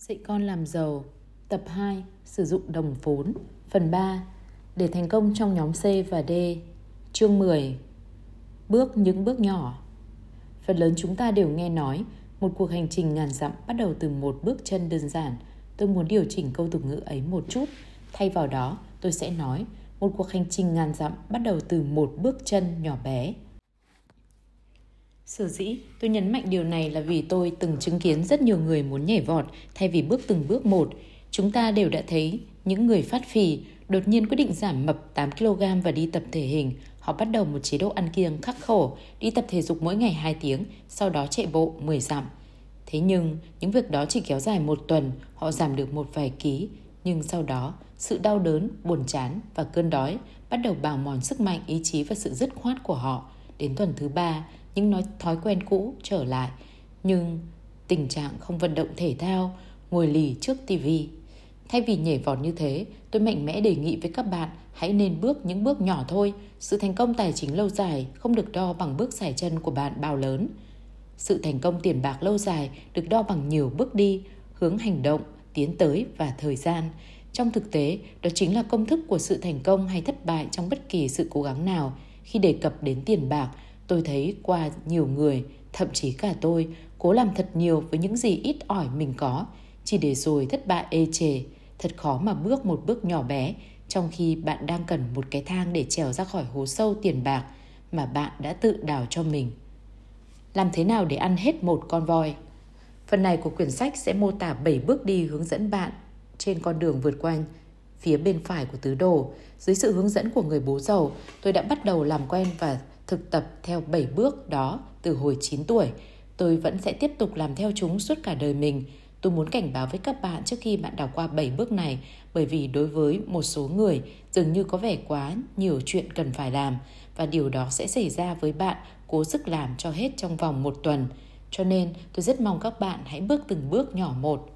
Dạy con làm giàu. Tập 2 Sử dụng đồng vốn. Phần 3 Để thành công trong nhóm C và D. Chương 10 Bước những bước nhỏ. Phần lớn chúng ta đều nghe nói, Một cuộc hành trình ngàn dặm bắt đầu từ một bước chân đơn giản. Tôi muốn điều chỉnh câu tục ngữ ấy một chút. Thay vào đó, tôi sẽ nói, Một cuộc hành trình ngàn dặm bắt đầu từ một bước chân nhỏ bé. Sở dĩ tôi nhấn mạnh điều này là vì tôi từng chứng kiến rất nhiều người muốn nhảy vọt thay vì bước từng bước một. Chúng ta đều đã thấy những người phát phì đột nhiên quyết định giảm mập 8 kg và đi tập thể hình. Họ bắt đầu một chế độ ăn kiêng khắc khổ, đi tập thể dục mỗi ngày 2 tiếng, sau đó chạy bộ 10 dặm. Thế nhưng, những việc đó chỉ kéo dài một tuần, họ giảm được một vài ký. Nhưng sau đó, sự đau đớn, buồn chán và cơn đói bắt đầu bào mòn sức mạnh, ý chí và sự dứt khoát của họ. Đến tuần thứ ba, những nói, thói quen cũ trở lại. Nhưng tình trạng không vận động thể thao, ngồi lì trước tivi thay vì nhảy vọt như thế, tôi mạnh mẽ đề nghị với các bạn hãy nên bước những bước nhỏ thôi. Sự thành công tài chính lâu dài không được đo bằng bước sải chân của bạn bao lớn. Sự thành công tiền bạc lâu dài được đo bằng nhiều bước đi, hướng hành động, tiến tới và thời gian. Trong thực tế, đó chính là công thức của sự thành công hay thất bại trong bất kỳ sự cố gắng nào khi đề cập đến tiền bạc Tôi thấy qua nhiều người, thậm chí cả tôi, cố làm thật nhiều với những gì ít ỏi mình có, chỉ để rồi thất bại ê chề. Thật khó mà bước một bước nhỏ bé, trong khi bạn đang cần một cái thang để trèo ra khỏi hố sâu tiền bạc mà bạn đã tự đào cho mình. Làm thế nào để ăn hết một con voi? Phần này của quyển sách sẽ mô tả 7 bước đi hướng dẫn bạn trên con đường vượt qua phía bên phải của tứ đồ. Dưới sự hướng dẫn của người bố giàu, tôi đã bắt đầu làm quen và thực tập theo 7 bước đó từ hồi 9 tuổi. Tôi vẫn sẽ tiếp tục làm theo chúng suốt cả đời mình. Tôi muốn cảnh báo với các bạn trước khi bạn đọc qua 7 bước này bởi vì đối với một số người dường như có vẻ quá nhiều chuyện cần phải làm và điều đó sẽ xảy ra với bạn cố sức làm cho hết trong vòng một tuần. Cho nên tôi rất mong các bạn hãy bước từng bước nhỏ một.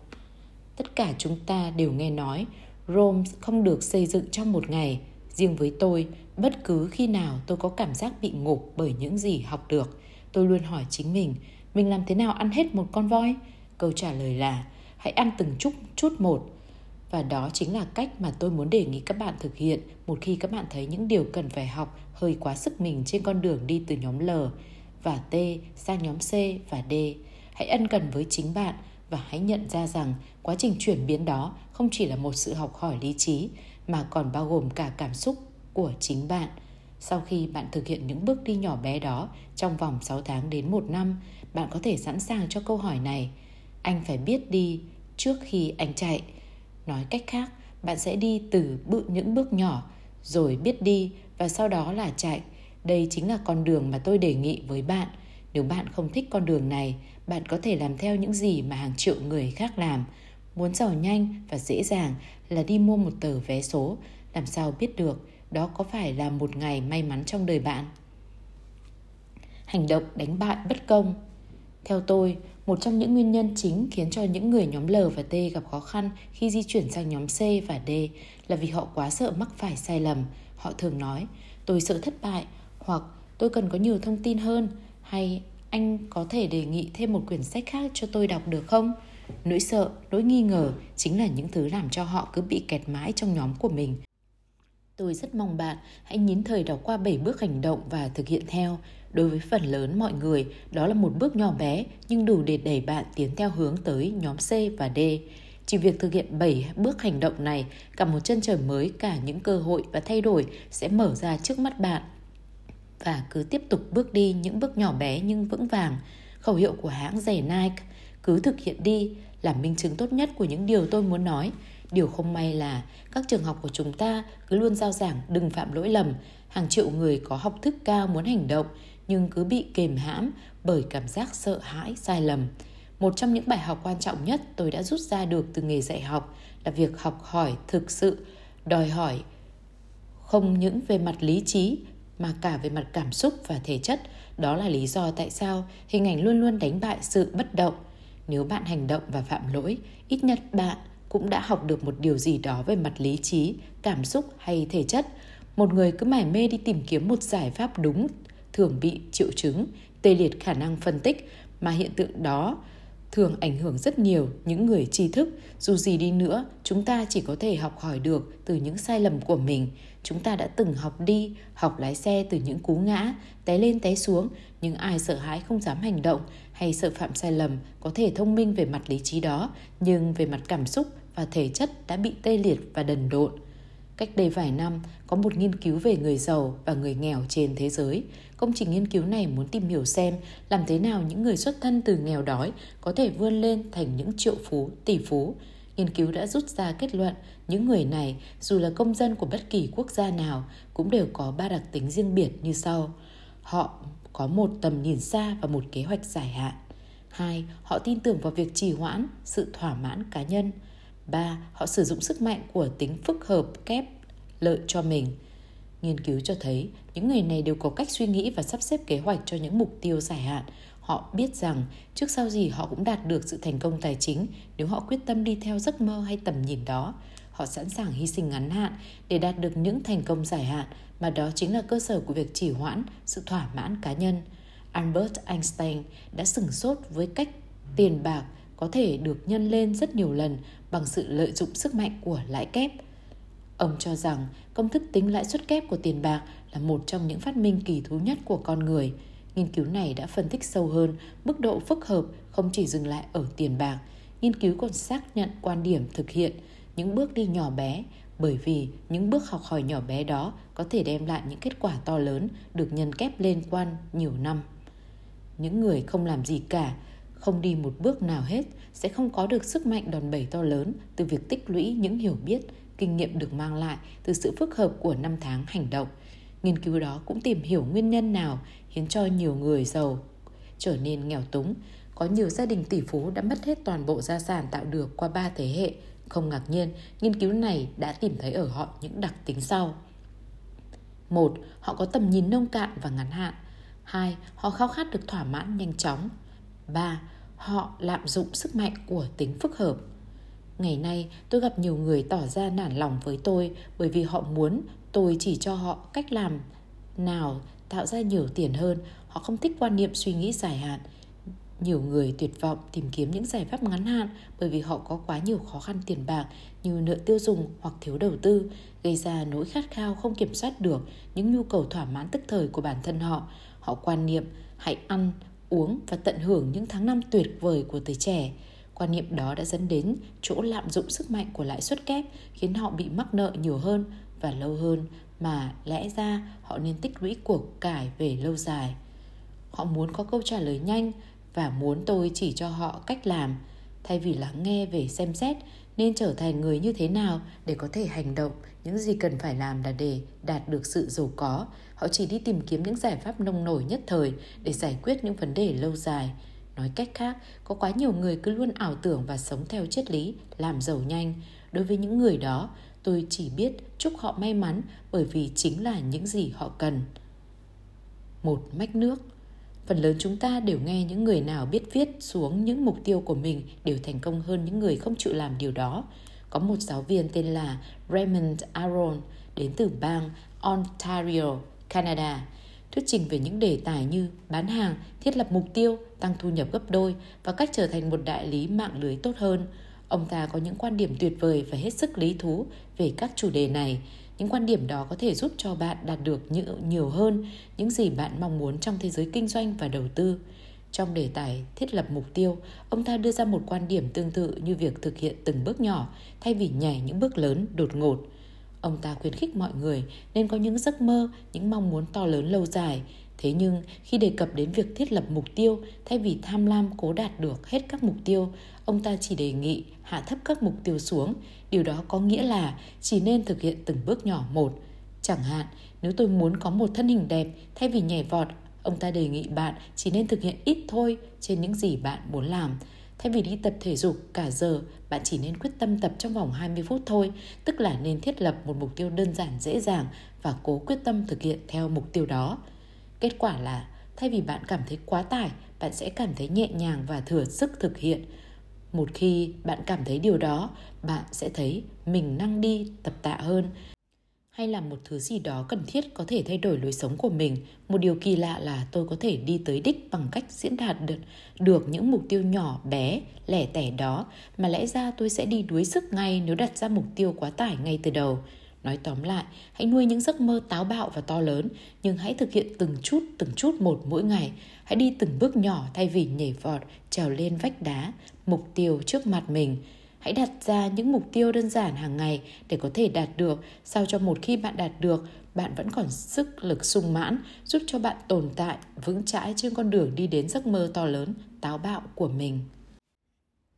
Tất cả chúng ta đều nghe nói Rome không được xây dựng trong một ngày. Riêng với tôi, bất cứ khi nào tôi có cảm giác bị ngộp bởi những gì học được, tôi luôn hỏi chính mình, mình làm thế nào ăn hết một con voi? Câu trả lời là hãy ăn từng chút chút một. Và đó chính là cách mà tôi muốn đề nghị các bạn thực hiện một khi các bạn thấy những điều cần phải học hơi quá sức mình trên con đường đi từ nhóm L và T sang nhóm C và D. Hãy ân cần với chính bạn và hãy nhận ra rằng quá trình chuyển biến đó không chỉ là một sự học hỏi lý trí mà còn bao gồm cả cảm xúc của chính bạn. Sau khi bạn thực hiện những bước đi nhỏ bé đó trong vòng 6 tháng đến 1 năm, bạn có thể sẵn sàng cho câu hỏi này. Anh phải biết đi trước khi anh chạy. Nói cách khác, bạn sẽ đi từ bự những bước nhỏ rồi biết đi và sau đó là chạy. Đây chính là con đường mà tôi đề nghị với bạn. Nếu bạn không thích con đường này, bạn có thể làm theo những gì mà hàng triệu người khác làm. Muốn giàu nhanh và dễ dàng là đi mua một tờ vé số, làm sao biết được đó có phải là một ngày may mắn trong đời bạn hành động đánh bại bất công theo tôi một trong những nguyên nhân chính khiến cho những người nhóm L và T gặp khó khăn khi di chuyển sang nhóm C và D là vì họ quá sợ mắc phải sai lầm. Họ thường nói, tôi sợ thất bại, hoặc tôi cần có nhiều thông tin hơn, hay anh có thể đề nghị thêm một quyển sách khác cho tôi đọc được không? Nỗi sợ, nỗi nghi ngờ chính là những thứ làm cho họ cứ bị kẹt mãi trong nhóm của mình. Tôi rất mong bạn hãy nhín thời đọc qua 7 bước hành động và thực hiện theo. Đối với phần lớn mọi người, đó là một bước nhỏ bé nhưng đủ để đẩy bạn tiến theo hướng tới nhóm C và D. Chỉ việc thực hiện 7 bước hành động này, cả một chân trời mới, cả những cơ hội và thay đổi sẽ mở ra trước mắt bạn. Và cứ tiếp tục bước đi những bước nhỏ bé nhưng vững vàng. Khẩu hiệu của hãng giày Nike, cứ thực hiện đi, là minh chứng tốt nhất của những điều tôi muốn nói. Điều không may là các trường học của chúng ta cứ luôn giao giảng đừng phạm lỗi lầm. Hàng triệu người có học thức cao muốn hành động nhưng cứ bị kềm hãm bởi cảm giác sợ hãi, sai lầm. Một trong những bài học quan trọng nhất tôi đã rút ra được từ nghề dạy học là việc học hỏi thực sự đòi hỏi không những về mặt lý trí mà cả về mặt cảm xúc và thể chất. Đó là lý do tại sao hình ảnh luôn luôn đánh bại sự bất động. Nếu bạn hành động và phạm lỗi, ít nhất bạn cũng đã học được một điều gì đó về mặt lý trí, cảm xúc hay thể chất. Một người cứ mải mê đi tìm kiếm một giải pháp đúng thường bị triệu chứng, tê liệt khả năng phân tích mà hiện tượng đó thường ảnh hưởng rất nhiều những người tri thức. Dù gì đi nữa, chúng ta chỉ có thể học hỏi được từ những sai lầm của mình. Chúng ta đã từng học đi, học lái xe từ những cú ngã, té lên té xuống, nhưng ai sợ hãi không dám hành động hay sợ phạm sai lầm có thể thông minh về mặt lý trí đó, nhưng về mặt cảm xúc và thể chất đã bị tê liệt và đần độn. Cách đây vài năm, có một nghiên cứu về người giàu và người nghèo trên thế giới. Công trình nghiên cứu này muốn tìm hiểu xem làm thế nào những người xuất thân từ nghèo đói có thể vươn lên thành những triệu phú, tỷ phú. Nghiên cứu đã rút ra kết luận những người này, dù là công dân của bất kỳ quốc gia nào, cũng đều có ba đặc tính riêng biệt như sau. Họ có một tầm nhìn xa và một kế hoạch dài hạn. Hai, họ tin tưởng vào việc trì hoãn, sự thỏa mãn cá nhân. 3. Họ sử dụng sức mạnh của tính phức hợp kép lợi cho mình. Nghiên cứu cho thấy, những người này đều có cách suy nghĩ và sắp xếp kế hoạch cho những mục tiêu dài hạn. Họ biết rằng, trước sau gì họ cũng đạt được sự thành công tài chính nếu họ quyết tâm đi theo giấc mơ hay tầm nhìn đó. Họ sẵn sàng hy sinh ngắn hạn để đạt được những thành công dài hạn, mà đó chính là cơ sở của việc chỉ hoãn sự thỏa mãn cá nhân. Albert Einstein đã sửng sốt với cách tiền bạc có thể được nhân lên rất nhiều lần bằng sự lợi dụng sức mạnh của lãi kép. Ông cho rằng công thức tính lãi suất kép của tiền bạc là một trong những phát minh kỳ thú nhất của con người. Nghiên cứu này đã phân tích sâu hơn mức độ phức hợp không chỉ dừng lại ở tiền bạc. Nghiên cứu còn xác nhận quan điểm thực hiện những bước đi nhỏ bé, bởi vì những bước học hỏi nhỏ bé đó có thể đem lại những kết quả to lớn được nhân kép lên quan nhiều năm. Những người không làm gì cả không đi một bước nào hết sẽ không có được sức mạnh đòn bẩy to lớn từ việc tích lũy những hiểu biết, kinh nghiệm được mang lại từ sự phức hợp của năm tháng hành động. Nghiên cứu đó cũng tìm hiểu nguyên nhân nào khiến cho nhiều người giàu trở nên nghèo túng. Có nhiều gia đình tỷ phú đã mất hết toàn bộ gia sản tạo được qua ba thế hệ. Không ngạc nhiên, nghiên cứu này đã tìm thấy ở họ những đặc tính sau. một Họ có tầm nhìn nông cạn và ngắn hạn. 2. Họ khao khát được thỏa mãn nhanh chóng. 3 họ lạm dụng sức mạnh của tính phức hợp. Ngày nay, tôi gặp nhiều người tỏ ra nản lòng với tôi bởi vì họ muốn tôi chỉ cho họ cách làm nào tạo ra nhiều tiền hơn. Họ không thích quan niệm suy nghĩ dài hạn. Nhiều người tuyệt vọng tìm kiếm những giải pháp ngắn hạn bởi vì họ có quá nhiều khó khăn tiền bạc như nợ tiêu dùng hoặc thiếu đầu tư, gây ra nỗi khát khao không kiểm soát được những nhu cầu thỏa mãn tức thời của bản thân họ. Họ quan niệm hãy ăn uống và tận hưởng những tháng năm tuyệt vời của tuổi trẻ. Quan niệm đó đã dẫn đến chỗ lạm dụng sức mạnh của lãi suất kép khiến họ bị mắc nợ nhiều hơn và lâu hơn, mà lẽ ra họ nên tích lũy của cải về lâu dài. Họ muốn có câu trả lời nhanh và muốn tôi chỉ cho họ cách làm, thay vì lắng nghe về xem xét nên trở thành người như thế nào để có thể hành động. Những gì cần phải làm là để đạt được sự giàu có. Họ chỉ đi tìm kiếm những giải pháp nông nổi nhất thời để giải quyết những vấn đề lâu dài. Nói cách khác, có quá nhiều người cứ luôn ảo tưởng và sống theo triết lý, làm giàu nhanh. Đối với những người đó, tôi chỉ biết chúc họ may mắn bởi vì chính là những gì họ cần. Một mách nước phần lớn chúng ta đều nghe những người nào biết viết xuống những mục tiêu của mình đều thành công hơn những người không chịu làm điều đó có một giáo viên tên là Raymond Aron đến từ bang Ontario, Canada, thuyết trình về những đề tài như bán hàng, thiết lập mục tiêu, tăng thu nhập gấp đôi và cách trở thành một đại lý mạng lưới tốt hơn. Ông ta có những quan điểm tuyệt vời và hết sức lý thú về các chủ đề này. Những quan điểm đó có thể giúp cho bạn đạt được nhiều hơn những gì bạn mong muốn trong thế giới kinh doanh và đầu tư. Trong đề tài thiết lập mục tiêu, ông ta đưa ra một quan điểm tương tự như việc thực hiện từng bước nhỏ thay vì nhảy những bước lớn đột ngột. Ông ta khuyến khích mọi người nên có những giấc mơ, những mong muốn to lớn lâu dài. Thế nhưng khi đề cập đến việc thiết lập mục tiêu thay vì tham lam cố đạt được hết các mục tiêu, ông ta chỉ đề nghị hạ thấp các mục tiêu xuống. Điều đó có nghĩa là chỉ nên thực hiện từng bước nhỏ một. Chẳng hạn, nếu tôi muốn có một thân hình đẹp thay vì nhảy vọt Ông ta đề nghị bạn chỉ nên thực hiện ít thôi trên những gì bạn muốn làm. Thay vì đi tập thể dục cả giờ, bạn chỉ nên quyết tâm tập trong vòng 20 phút thôi, tức là nên thiết lập một mục tiêu đơn giản dễ dàng và cố quyết tâm thực hiện theo mục tiêu đó. Kết quả là thay vì bạn cảm thấy quá tải, bạn sẽ cảm thấy nhẹ nhàng và thừa sức thực hiện. Một khi bạn cảm thấy điều đó, bạn sẽ thấy mình năng đi tập tạ hơn. hay làm một thứ gì đó cần thiết có thể thay đổi lối sống của mình. Một điều kỳ lạ là tôi có thể đi tới đích bằng cách diễn đạt được, được những mục tiêu nhỏ bé, lẻ tẻ đó mà lẽ ra tôi sẽ đi đuối sức ngay nếu đặt ra mục tiêu quá tải ngay từ đầu. Nói tóm lại, hãy nuôi những giấc mơ táo bạo và to lớn, nhưng hãy thực hiện từng chút, từng chút một mỗi ngày. Hãy đi từng bước nhỏ thay vì nhảy vọt, trèo lên vách đá, mục tiêu trước mặt mình. Hãy đặt ra những mục tiêu đơn giản hàng ngày để có thể đạt được, sao cho một khi bạn đạt được, bạn vẫn còn sức lực sung mãn, giúp cho bạn tồn tại vững chãi trên con đường đi đến giấc mơ to lớn, táo bạo của mình.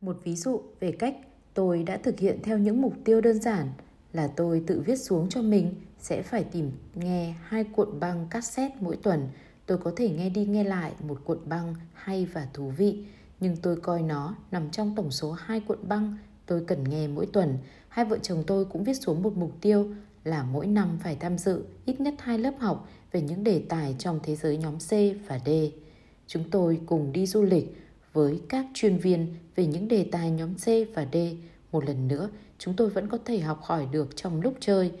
Một ví dụ về cách tôi đã thực hiện theo những mục tiêu đơn giản là tôi tự viết xuống cho mình sẽ phải tìm nghe hai cuộn băng cassette mỗi tuần. Tôi có thể nghe đi nghe lại một cuộn băng hay và thú vị, nhưng tôi coi nó nằm trong tổng số hai cuộn băng tôi cần nghe mỗi tuần. Hai vợ chồng tôi cũng viết xuống một mục tiêu là mỗi năm phải tham dự ít nhất hai lớp học về những đề tài trong thế giới nhóm C và D. Chúng tôi cùng đi du lịch với các chuyên viên về những đề tài nhóm C và D. Một lần nữa, chúng tôi vẫn có thể học hỏi được trong lúc chơi,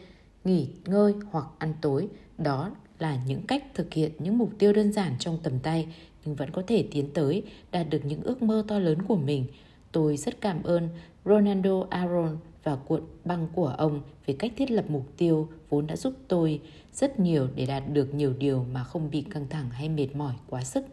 nghỉ ngơi hoặc ăn tối. Đó là những cách thực hiện những mục tiêu đơn giản trong tầm tay nhưng vẫn có thể tiến tới đạt được những ước mơ to lớn của mình. Tôi rất cảm ơn Ronaldo Aaron và cuộn băng của ông về cách thiết lập mục tiêu vốn đã giúp tôi rất nhiều để đạt được nhiều điều mà không bị căng thẳng hay mệt mỏi quá sức.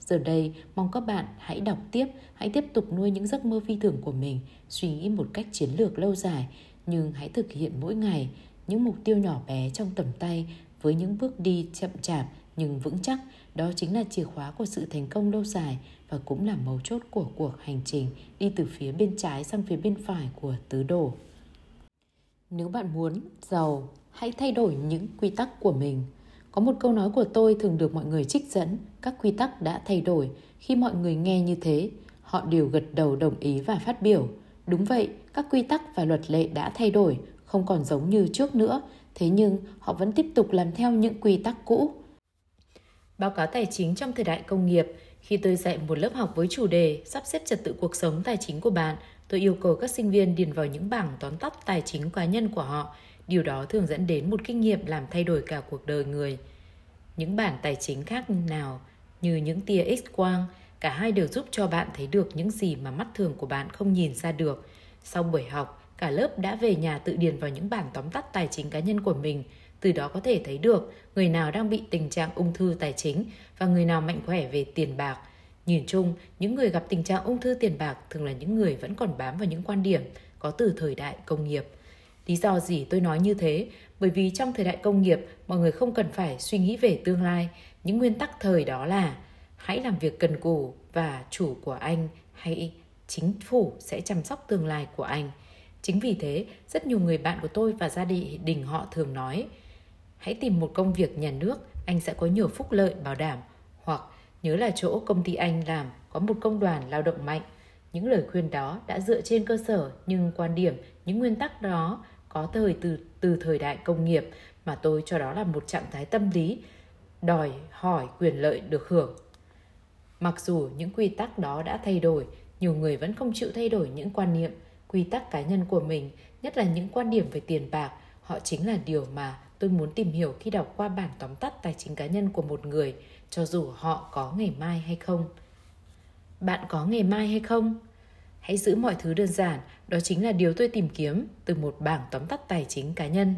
Giờ đây, mong các bạn hãy đọc tiếp, hãy tiếp tục nuôi những giấc mơ phi thường của mình, suy nghĩ một cách chiến lược lâu dài, nhưng hãy thực hiện mỗi ngày những mục tiêu nhỏ bé trong tầm tay với những bước đi chậm chạp nhưng vững chắc. Đó chính là chìa khóa của sự thành công lâu dài và cũng là mấu chốt của cuộc hành trình đi từ phía bên trái sang phía bên phải của tứ đồ. Nếu bạn muốn giàu, hãy thay đổi những quy tắc của mình. Có một câu nói của tôi thường được mọi người trích dẫn, các quy tắc đã thay đổi. Khi mọi người nghe như thế, họ đều gật đầu đồng ý và phát biểu. Đúng vậy, các quy tắc và luật lệ đã thay đổi, không còn giống như trước nữa, thế nhưng họ vẫn tiếp tục làm theo những quy tắc cũ. Báo cáo tài chính trong thời đại công nghiệp, khi tôi dạy một lớp học với chủ đề sắp xếp trật tự cuộc sống tài chính của bạn, tôi yêu cầu các sinh viên điền vào những bảng tóm tắt tài chính cá nhân của họ. Điều đó thường dẫn đến một kinh nghiệm làm thay đổi cả cuộc đời người. Những bản tài chính khác nào như những tia X-quang, cả hai đều giúp cho bạn thấy được những gì mà mắt thường của bạn không nhìn ra được. Sau buổi học, cả lớp đã về nhà tự điền vào những bản tóm tắt tài chính cá nhân của mình, từ đó có thể thấy được người nào đang bị tình trạng ung thư tài chính và người nào mạnh khỏe về tiền bạc. Nhìn chung, những người gặp tình trạng ung thư tiền bạc thường là những người vẫn còn bám vào những quan điểm có từ thời đại công nghiệp. Lý do gì tôi nói như thế? Bởi vì trong thời đại công nghiệp, mọi người không cần phải suy nghĩ về tương lai. Những nguyên tắc thời đó là hãy làm việc cần cù và chủ của anh hay chính phủ sẽ chăm sóc tương lai của anh. Chính vì thế, rất nhiều người bạn của tôi và gia đình họ thường nói hãy tìm một công việc nhà nước, anh sẽ có nhiều phúc lợi bảo đảm. Hoặc nhớ là chỗ công ty anh làm có một công đoàn lao động mạnh. Những lời khuyên đó đã dựa trên cơ sở nhưng quan điểm, những nguyên tắc đó có thời từ từ thời đại công nghiệp mà tôi cho đó là một trạng thái tâm lý đòi hỏi quyền lợi được hưởng. Mặc dù những quy tắc đó đã thay đổi, nhiều người vẫn không chịu thay đổi những quan niệm, quy tắc cá nhân của mình, nhất là những quan điểm về tiền bạc, họ chính là điều mà tôi muốn tìm hiểu khi đọc qua bản tóm tắt tài chính cá nhân của một người, cho dù họ có ngày mai hay không. Bạn có ngày mai hay không? Hãy giữ mọi thứ đơn giản, đó chính là điều tôi tìm kiếm từ một bảng tóm tắt tài chính cá nhân.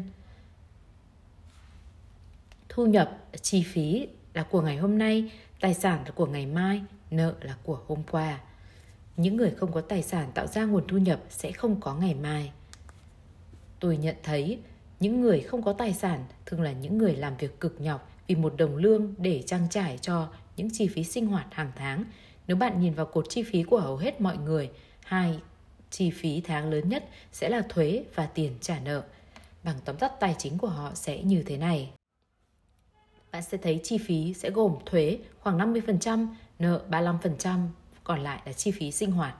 Thu nhập, chi phí là của ngày hôm nay, tài sản là của ngày mai, nợ là của hôm qua. Những người không có tài sản tạo ra nguồn thu nhập sẽ không có ngày mai. Tôi nhận thấy những người không có tài sản thường là những người làm việc cực nhọc vì một đồng lương để trang trải cho những chi phí sinh hoạt hàng tháng. Nếu bạn nhìn vào cột chi phí của hầu hết mọi người, hai chi phí tháng lớn nhất sẽ là thuế và tiền trả nợ. Bằng tóm tắt tài chính của họ sẽ như thế này. Bạn sẽ thấy chi phí sẽ gồm thuế khoảng 50%, nợ 35%, còn lại là chi phí sinh hoạt.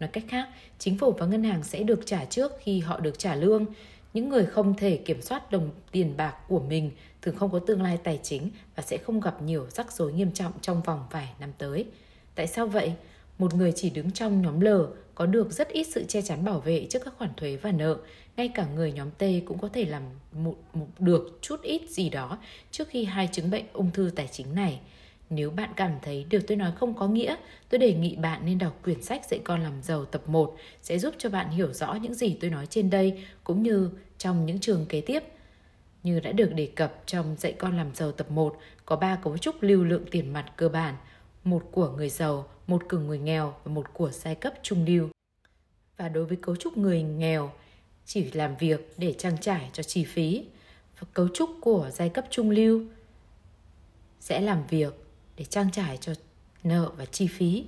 Nói cách khác, chính phủ và ngân hàng sẽ được trả trước khi họ được trả lương. Những người không thể kiểm soát đồng tiền bạc của mình thường không có tương lai tài chính và sẽ không gặp nhiều rắc rối nghiêm trọng trong vòng vài năm tới. Tại sao vậy? Một người chỉ đứng trong nhóm L có được rất ít sự che chắn bảo vệ trước các khoản thuế và nợ. Ngay cả người nhóm T cũng có thể làm một, một được chút ít gì đó trước khi hai chứng bệnh ung thư tài chính này. Nếu bạn cảm thấy điều tôi nói không có nghĩa, tôi đề nghị bạn nên đọc quyển sách Dạy con làm giàu tập 1 sẽ giúp cho bạn hiểu rõ những gì tôi nói trên đây cũng như trong những trường kế tiếp. Như đã được đề cập trong Dạy con làm giàu tập 1, có 3 cấu trúc lưu lượng tiền mặt cơ bản, một của người giàu, một của người nghèo và một của giai cấp trung lưu. Và đối với cấu trúc người nghèo, chỉ làm việc để trang trải cho chi phí. Và cấu trúc của giai cấp trung lưu sẽ làm việc để trang trải cho nợ và chi phí.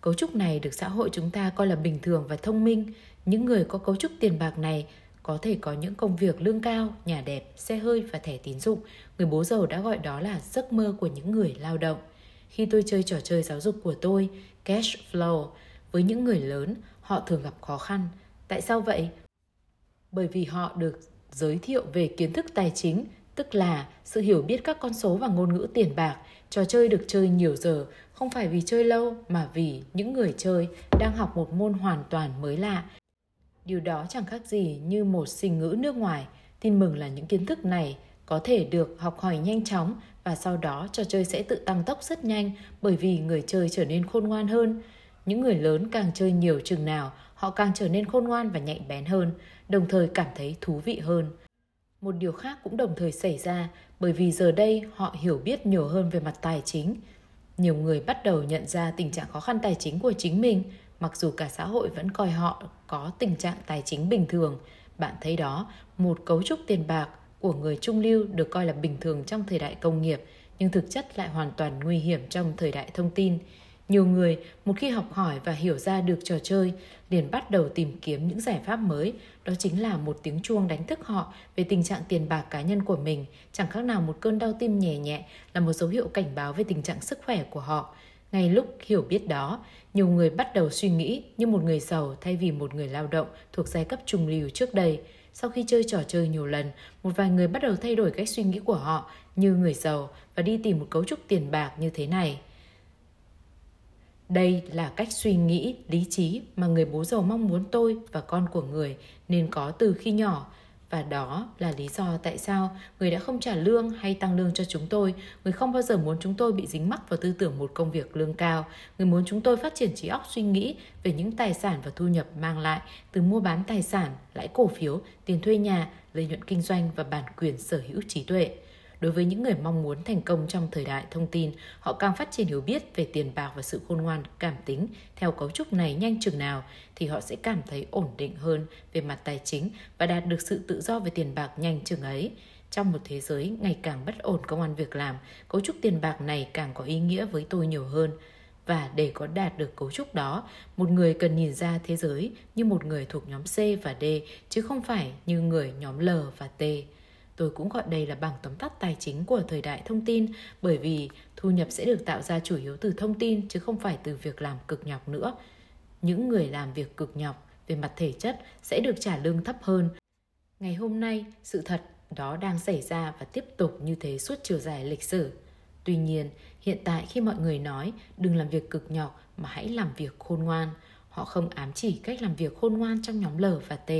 Cấu trúc này được xã hội chúng ta coi là bình thường và thông minh. Những người có cấu trúc tiền bạc này có thể có những công việc lương cao, nhà đẹp, xe hơi và thẻ tín dụng. Người bố giàu đã gọi đó là giấc mơ của những người lao động. Khi tôi chơi trò chơi giáo dục của tôi, cash flow, với những người lớn, họ thường gặp khó khăn. Tại sao vậy? Bởi vì họ được giới thiệu về kiến thức tài chính, tức là sự hiểu biết các con số và ngôn ngữ tiền bạc. Trò chơi được chơi nhiều giờ, không phải vì chơi lâu mà vì những người chơi đang học một môn hoàn toàn mới lạ. Điều đó chẳng khác gì như một sinh ngữ nước ngoài. Tin mừng là những kiến thức này có thể được học hỏi nhanh chóng và sau đó trò chơi sẽ tự tăng tốc rất nhanh bởi vì người chơi trở nên khôn ngoan hơn. Những người lớn càng chơi nhiều chừng nào, họ càng trở nên khôn ngoan và nhạy bén hơn, đồng thời cảm thấy thú vị hơn. Một điều khác cũng đồng thời xảy ra bởi vì giờ đây họ hiểu biết nhiều hơn về mặt tài chính. Nhiều người bắt đầu nhận ra tình trạng khó khăn tài chính của chính mình, mặc dù cả xã hội vẫn coi họ có tình trạng tài chính bình thường. Bạn thấy đó, một cấu trúc tiền bạc của người trung lưu được coi là bình thường trong thời đại công nghiệp, nhưng thực chất lại hoàn toàn nguy hiểm trong thời đại thông tin. Nhiều người một khi học hỏi và hiểu ra được trò chơi liền bắt đầu tìm kiếm những giải pháp mới, đó chính là một tiếng chuông đánh thức họ về tình trạng tiền bạc cá nhân của mình, chẳng khác nào một cơn đau tim nhẹ nhẹ là một dấu hiệu cảnh báo về tình trạng sức khỏe của họ. Ngay lúc hiểu biết đó, nhiều người bắt đầu suy nghĩ như một người giàu thay vì một người lao động thuộc giai cấp trung lưu trước đây. Sau khi chơi trò chơi nhiều lần, một vài người bắt đầu thay đổi cách suy nghĩ của họ như người giàu và đi tìm một cấu trúc tiền bạc như thế này. Đây là cách suy nghĩ, lý trí mà người bố giàu mong muốn tôi và con của người nên có từ khi nhỏ và đó là lý do tại sao người đã không trả lương hay tăng lương cho chúng tôi. Người không bao giờ muốn chúng tôi bị dính mắc vào tư tưởng một công việc lương cao. Người muốn chúng tôi phát triển trí óc suy nghĩ về những tài sản và thu nhập mang lại từ mua bán tài sản, lãi cổ phiếu, tiền thuê nhà, lợi nhuận kinh doanh và bản quyền sở hữu trí tuệ. Đối với những người mong muốn thành công trong thời đại thông tin, họ càng phát triển hiểu biết về tiền bạc và sự khôn ngoan cảm tính theo cấu trúc này nhanh chừng nào thì họ sẽ cảm thấy ổn định hơn về mặt tài chính và đạt được sự tự do về tiền bạc nhanh chừng ấy. Trong một thế giới ngày càng bất ổn công an việc làm, cấu trúc tiền bạc này càng có ý nghĩa với tôi nhiều hơn. Và để có đạt được cấu trúc đó, một người cần nhìn ra thế giới như một người thuộc nhóm C và D, chứ không phải như người nhóm L và T. Tôi cũng gọi đây là bảng tóm tắt tài chính của thời đại thông tin bởi vì thu nhập sẽ được tạo ra chủ yếu từ thông tin chứ không phải từ việc làm cực nhọc nữa. Những người làm việc cực nhọc về mặt thể chất sẽ được trả lương thấp hơn. Ngày hôm nay, sự thật đó đang xảy ra và tiếp tục như thế suốt chiều dài lịch sử. Tuy nhiên, hiện tại khi mọi người nói đừng làm việc cực nhọc mà hãy làm việc khôn ngoan, Họ không ám chỉ cách làm việc khôn ngoan trong nhóm L và T,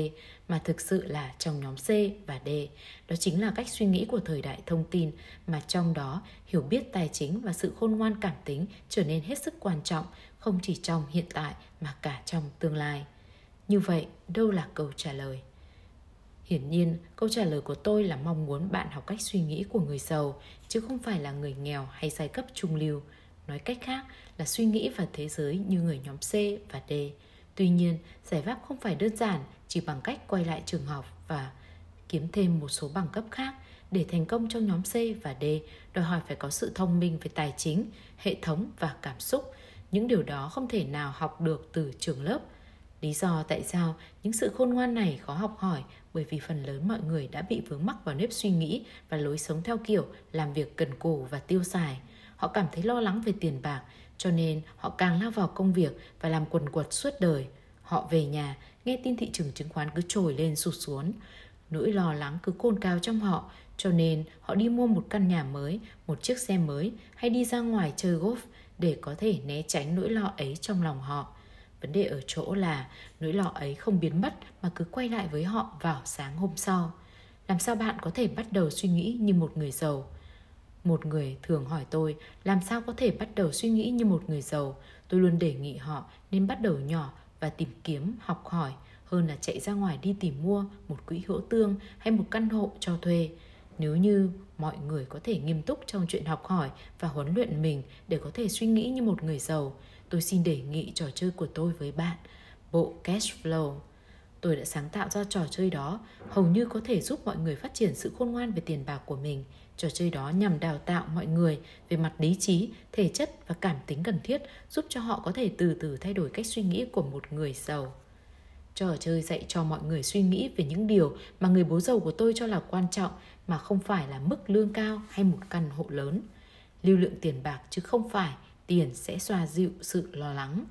mà thực sự là trong nhóm C và D. Đó chính là cách suy nghĩ của thời đại thông tin, mà trong đó hiểu biết tài chính và sự khôn ngoan cảm tính trở nên hết sức quan trọng, không chỉ trong hiện tại mà cả trong tương lai. Như vậy, đâu là câu trả lời? Hiển nhiên, câu trả lời của tôi là mong muốn bạn học cách suy nghĩ của người giàu, chứ không phải là người nghèo hay giai cấp trung lưu. Nói cách khác là suy nghĩ về thế giới như người nhóm C và D. Tuy nhiên, giải pháp không phải đơn giản chỉ bằng cách quay lại trường học và kiếm thêm một số bằng cấp khác để thành công trong nhóm C và D đòi hỏi phải có sự thông minh về tài chính, hệ thống và cảm xúc. Những điều đó không thể nào học được từ trường lớp. Lý do tại sao những sự khôn ngoan này khó học hỏi bởi vì phần lớn mọi người đã bị vướng mắc vào nếp suy nghĩ và lối sống theo kiểu làm việc cần cù và tiêu xài. Họ cảm thấy lo lắng về tiền bạc, cho nên họ càng lao vào công việc và làm quần quật suốt đời. Họ về nhà, nghe tin thị trường chứng khoán cứ trồi lên sụt xuống. Nỗi lo lắng cứ côn cao trong họ, cho nên họ đi mua một căn nhà mới, một chiếc xe mới hay đi ra ngoài chơi golf. để có thể né tránh nỗi lo ấy trong lòng họ. Vấn đề ở chỗ là nỗi lo ấy không biến mất mà cứ quay lại với họ vào sáng hôm sau. Làm sao bạn có thể bắt đầu suy nghĩ như một người giàu? Một người thường hỏi tôi làm sao có thể bắt đầu suy nghĩ như một người giàu. Tôi luôn đề nghị họ nên bắt đầu nhỏ và tìm kiếm, học hỏi hơn là chạy ra ngoài đi tìm mua một quỹ hỗ tương hay một căn hộ cho thuê. Nếu như mọi người có thể nghiêm túc trong chuyện học hỏi và huấn luyện mình để có thể suy nghĩ như một người giàu, tôi xin đề nghị trò chơi của tôi với bạn, bộ Cash Flow. Tôi đã sáng tạo ra trò chơi đó, hầu như có thể giúp mọi người phát triển sự khôn ngoan về tiền bạc của mình. Trò chơi đó nhằm đào tạo mọi người về mặt lý trí, thể chất và cảm tính cần thiết, giúp cho họ có thể từ từ thay đổi cách suy nghĩ của một người giàu. Trò chơi dạy cho mọi người suy nghĩ về những điều mà người bố giàu của tôi cho là quan trọng mà không phải là mức lương cao hay một căn hộ lớn. Lưu lượng tiền bạc chứ không phải tiền sẽ xoa dịu sự lo lắng.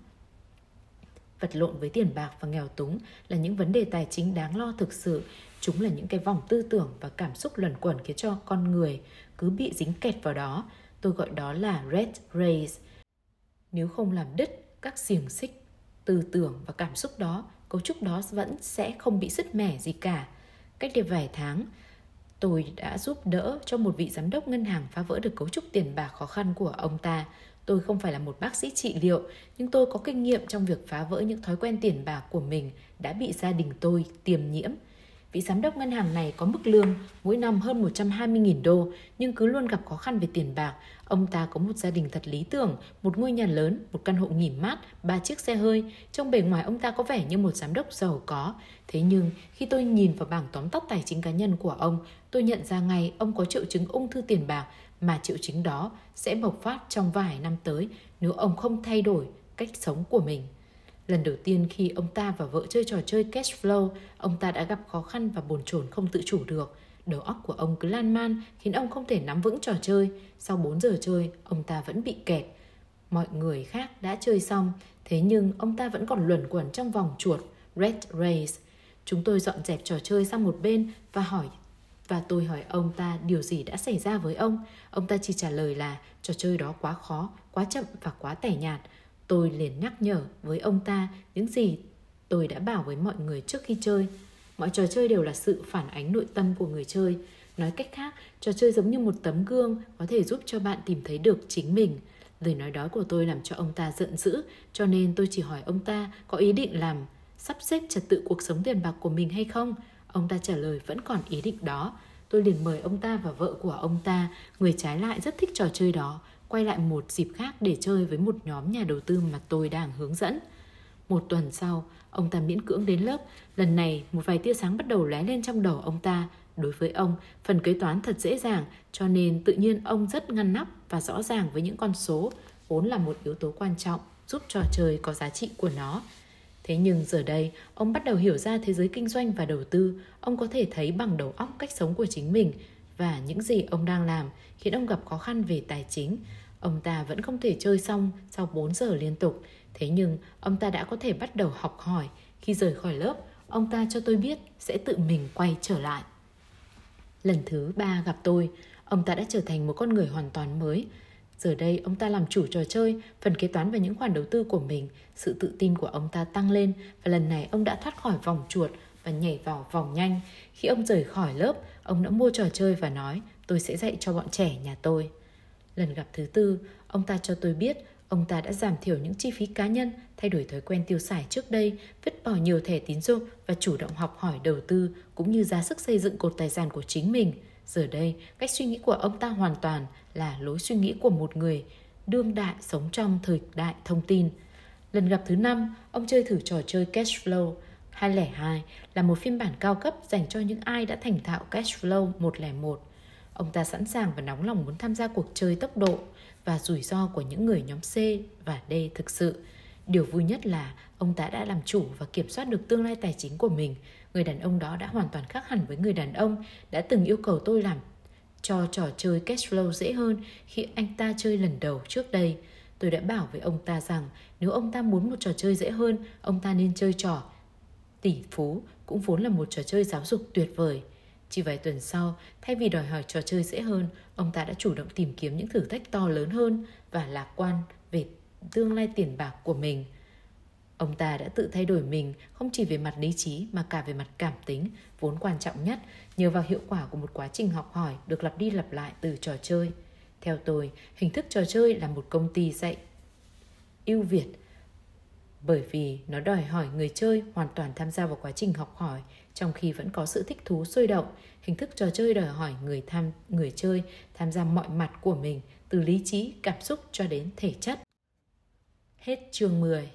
Vật lộn với tiền bạc và nghèo túng là những vấn đề tài chính đáng lo thực sự. Chúng là những cái vòng tư tưởng và cảm xúc luẩn quẩn khiến cho con người cứ bị dính kẹt vào đó. Tôi gọi đó là red race. Nếu không làm đứt các xiềng xích tư tưởng và cảm xúc đó, cấu trúc đó vẫn sẽ không bị sứt mẻ gì cả. Cách đây vài tháng, tôi đã giúp đỡ cho một vị giám đốc ngân hàng phá vỡ được cấu trúc tiền bạc khó khăn của ông ta. Tôi không phải là một bác sĩ trị liệu, nhưng tôi có kinh nghiệm trong việc phá vỡ những thói quen tiền bạc của mình đã bị gia đình tôi tiềm nhiễm. Vị giám đốc ngân hàng này có mức lương mỗi năm hơn 120.000 đô nhưng cứ luôn gặp khó khăn về tiền bạc. Ông ta có một gia đình thật lý tưởng, một ngôi nhà lớn, một căn hộ nghỉ mát, ba chiếc xe hơi. Trong bề ngoài ông ta có vẻ như một giám đốc giàu có. Thế nhưng khi tôi nhìn vào bảng tóm tắt tài chính cá nhân của ông, tôi nhận ra ngay ông có triệu chứng ung thư tiền bạc mà triệu chứng đó sẽ bộc phát trong vài năm tới nếu ông không thay đổi cách sống của mình. Lần đầu tiên khi ông ta và vợ chơi trò chơi cash flow, ông ta đã gặp khó khăn và bồn chồn không tự chủ được. Đầu óc của ông cứ lan man khiến ông không thể nắm vững trò chơi. Sau 4 giờ chơi, ông ta vẫn bị kẹt. Mọi người khác đã chơi xong, thế nhưng ông ta vẫn còn luẩn quẩn trong vòng chuột Red Race. Chúng tôi dọn dẹp trò chơi sang một bên và hỏi và tôi hỏi ông ta điều gì đã xảy ra với ông. Ông ta chỉ trả lời là trò chơi đó quá khó, quá chậm và quá tẻ nhạt. Tôi liền nhắc nhở với ông ta những gì tôi đã bảo với mọi người trước khi chơi. Mọi trò chơi đều là sự phản ánh nội tâm của người chơi. Nói cách khác, trò chơi giống như một tấm gương có thể giúp cho bạn tìm thấy được chính mình. Lời nói đó của tôi làm cho ông ta giận dữ, cho nên tôi chỉ hỏi ông ta có ý định làm sắp xếp trật tự cuộc sống tiền bạc của mình hay không. Ông ta trả lời vẫn còn ý định đó. Tôi liền mời ông ta và vợ của ông ta, người trái lại rất thích trò chơi đó, quay lại một dịp khác để chơi với một nhóm nhà đầu tư mà tôi đang hướng dẫn. Một tuần sau, ông ta miễn cưỡng đến lớp. Lần này, một vài tia sáng bắt đầu lóe lên trong đầu ông ta. Đối với ông, phần kế toán thật dễ dàng, cho nên tự nhiên ông rất ngăn nắp và rõ ràng với những con số, vốn là một yếu tố quan trọng giúp trò chơi có giá trị của nó. Thế nhưng giờ đây, ông bắt đầu hiểu ra thế giới kinh doanh và đầu tư. Ông có thể thấy bằng đầu óc cách sống của chính mình và những gì ông đang làm khiến ông gặp khó khăn về tài chính. Ông ta vẫn không thể chơi xong sau 4 giờ liên tục. Thế nhưng ông ta đã có thể bắt đầu học hỏi. Khi rời khỏi lớp, ông ta cho tôi biết sẽ tự mình quay trở lại. Lần thứ ba gặp tôi, ông ta đã trở thành một con người hoàn toàn mới. Giờ đây ông ta làm chủ trò chơi, phần kế toán và những khoản đầu tư của mình, sự tự tin của ông ta tăng lên và lần này ông đã thoát khỏi vòng chuột và nhảy vào vòng nhanh. Khi ông rời khỏi lớp, ông đã mua trò chơi và nói tôi sẽ dạy cho bọn trẻ nhà tôi. Lần gặp thứ tư, ông ta cho tôi biết ông ta đã giảm thiểu những chi phí cá nhân, thay đổi thói quen tiêu xài trước đây, vứt bỏ nhiều thẻ tín dụng và chủ động học hỏi đầu tư cũng như ra sức xây dựng cột tài sản của chính mình – Giờ đây, cách suy nghĩ của ông ta hoàn toàn là lối suy nghĩ của một người đương đại sống trong thời đại thông tin. Lần gặp thứ năm, ông chơi thử trò chơi Cash Flow 202 là một phiên bản cao cấp dành cho những ai đã thành thạo Cash Flow 101. Ông ta sẵn sàng và nóng lòng muốn tham gia cuộc chơi tốc độ và rủi ro của những người nhóm C và D thực sự. Điều vui nhất là ông ta đã làm chủ và kiểm soát được tương lai tài chính của mình Người đàn ông đó đã hoàn toàn khác hẳn với người đàn ông đã từng yêu cầu tôi làm cho trò chơi cash flow dễ hơn khi anh ta chơi lần đầu trước đây. Tôi đã bảo với ông ta rằng nếu ông ta muốn một trò chơi dễ hơn, ông ta nên chơi trò tỷ phú cũng vốn là một trò chơi giáo dục tuyệt vời. Chỉ vài tuần sau, thay vì đòi hỏi trò chơi dễ hơn, ông ta đã chủ động tìm kiếm những thử thách to lớn hơn và lạc quan về tương lai tiền bạc của mình. Ông ta đã tự thay đổi mình không chỉ về mặt lý trí mà cả về mặt cảm tính, vốn quan trọng nhất, nhờ vào hiệu quả của một quá trình học hỏi được lặp đi lặp lại từ trò chơi. Theo tôi, hình thức trò chơi là một công ty dạy ưu việt bởi vì nó đòi hỏi người chơi hoàn toàn tham gia vào quá trình học hỏi trong khi vẫn có sự thích thú sôi động. Hình thức trò chơi đòi hỏi người tham người chơi tham gia mọi mặt của mình từ lý trí cảm xúc cho đến thể chất. Hết chương 10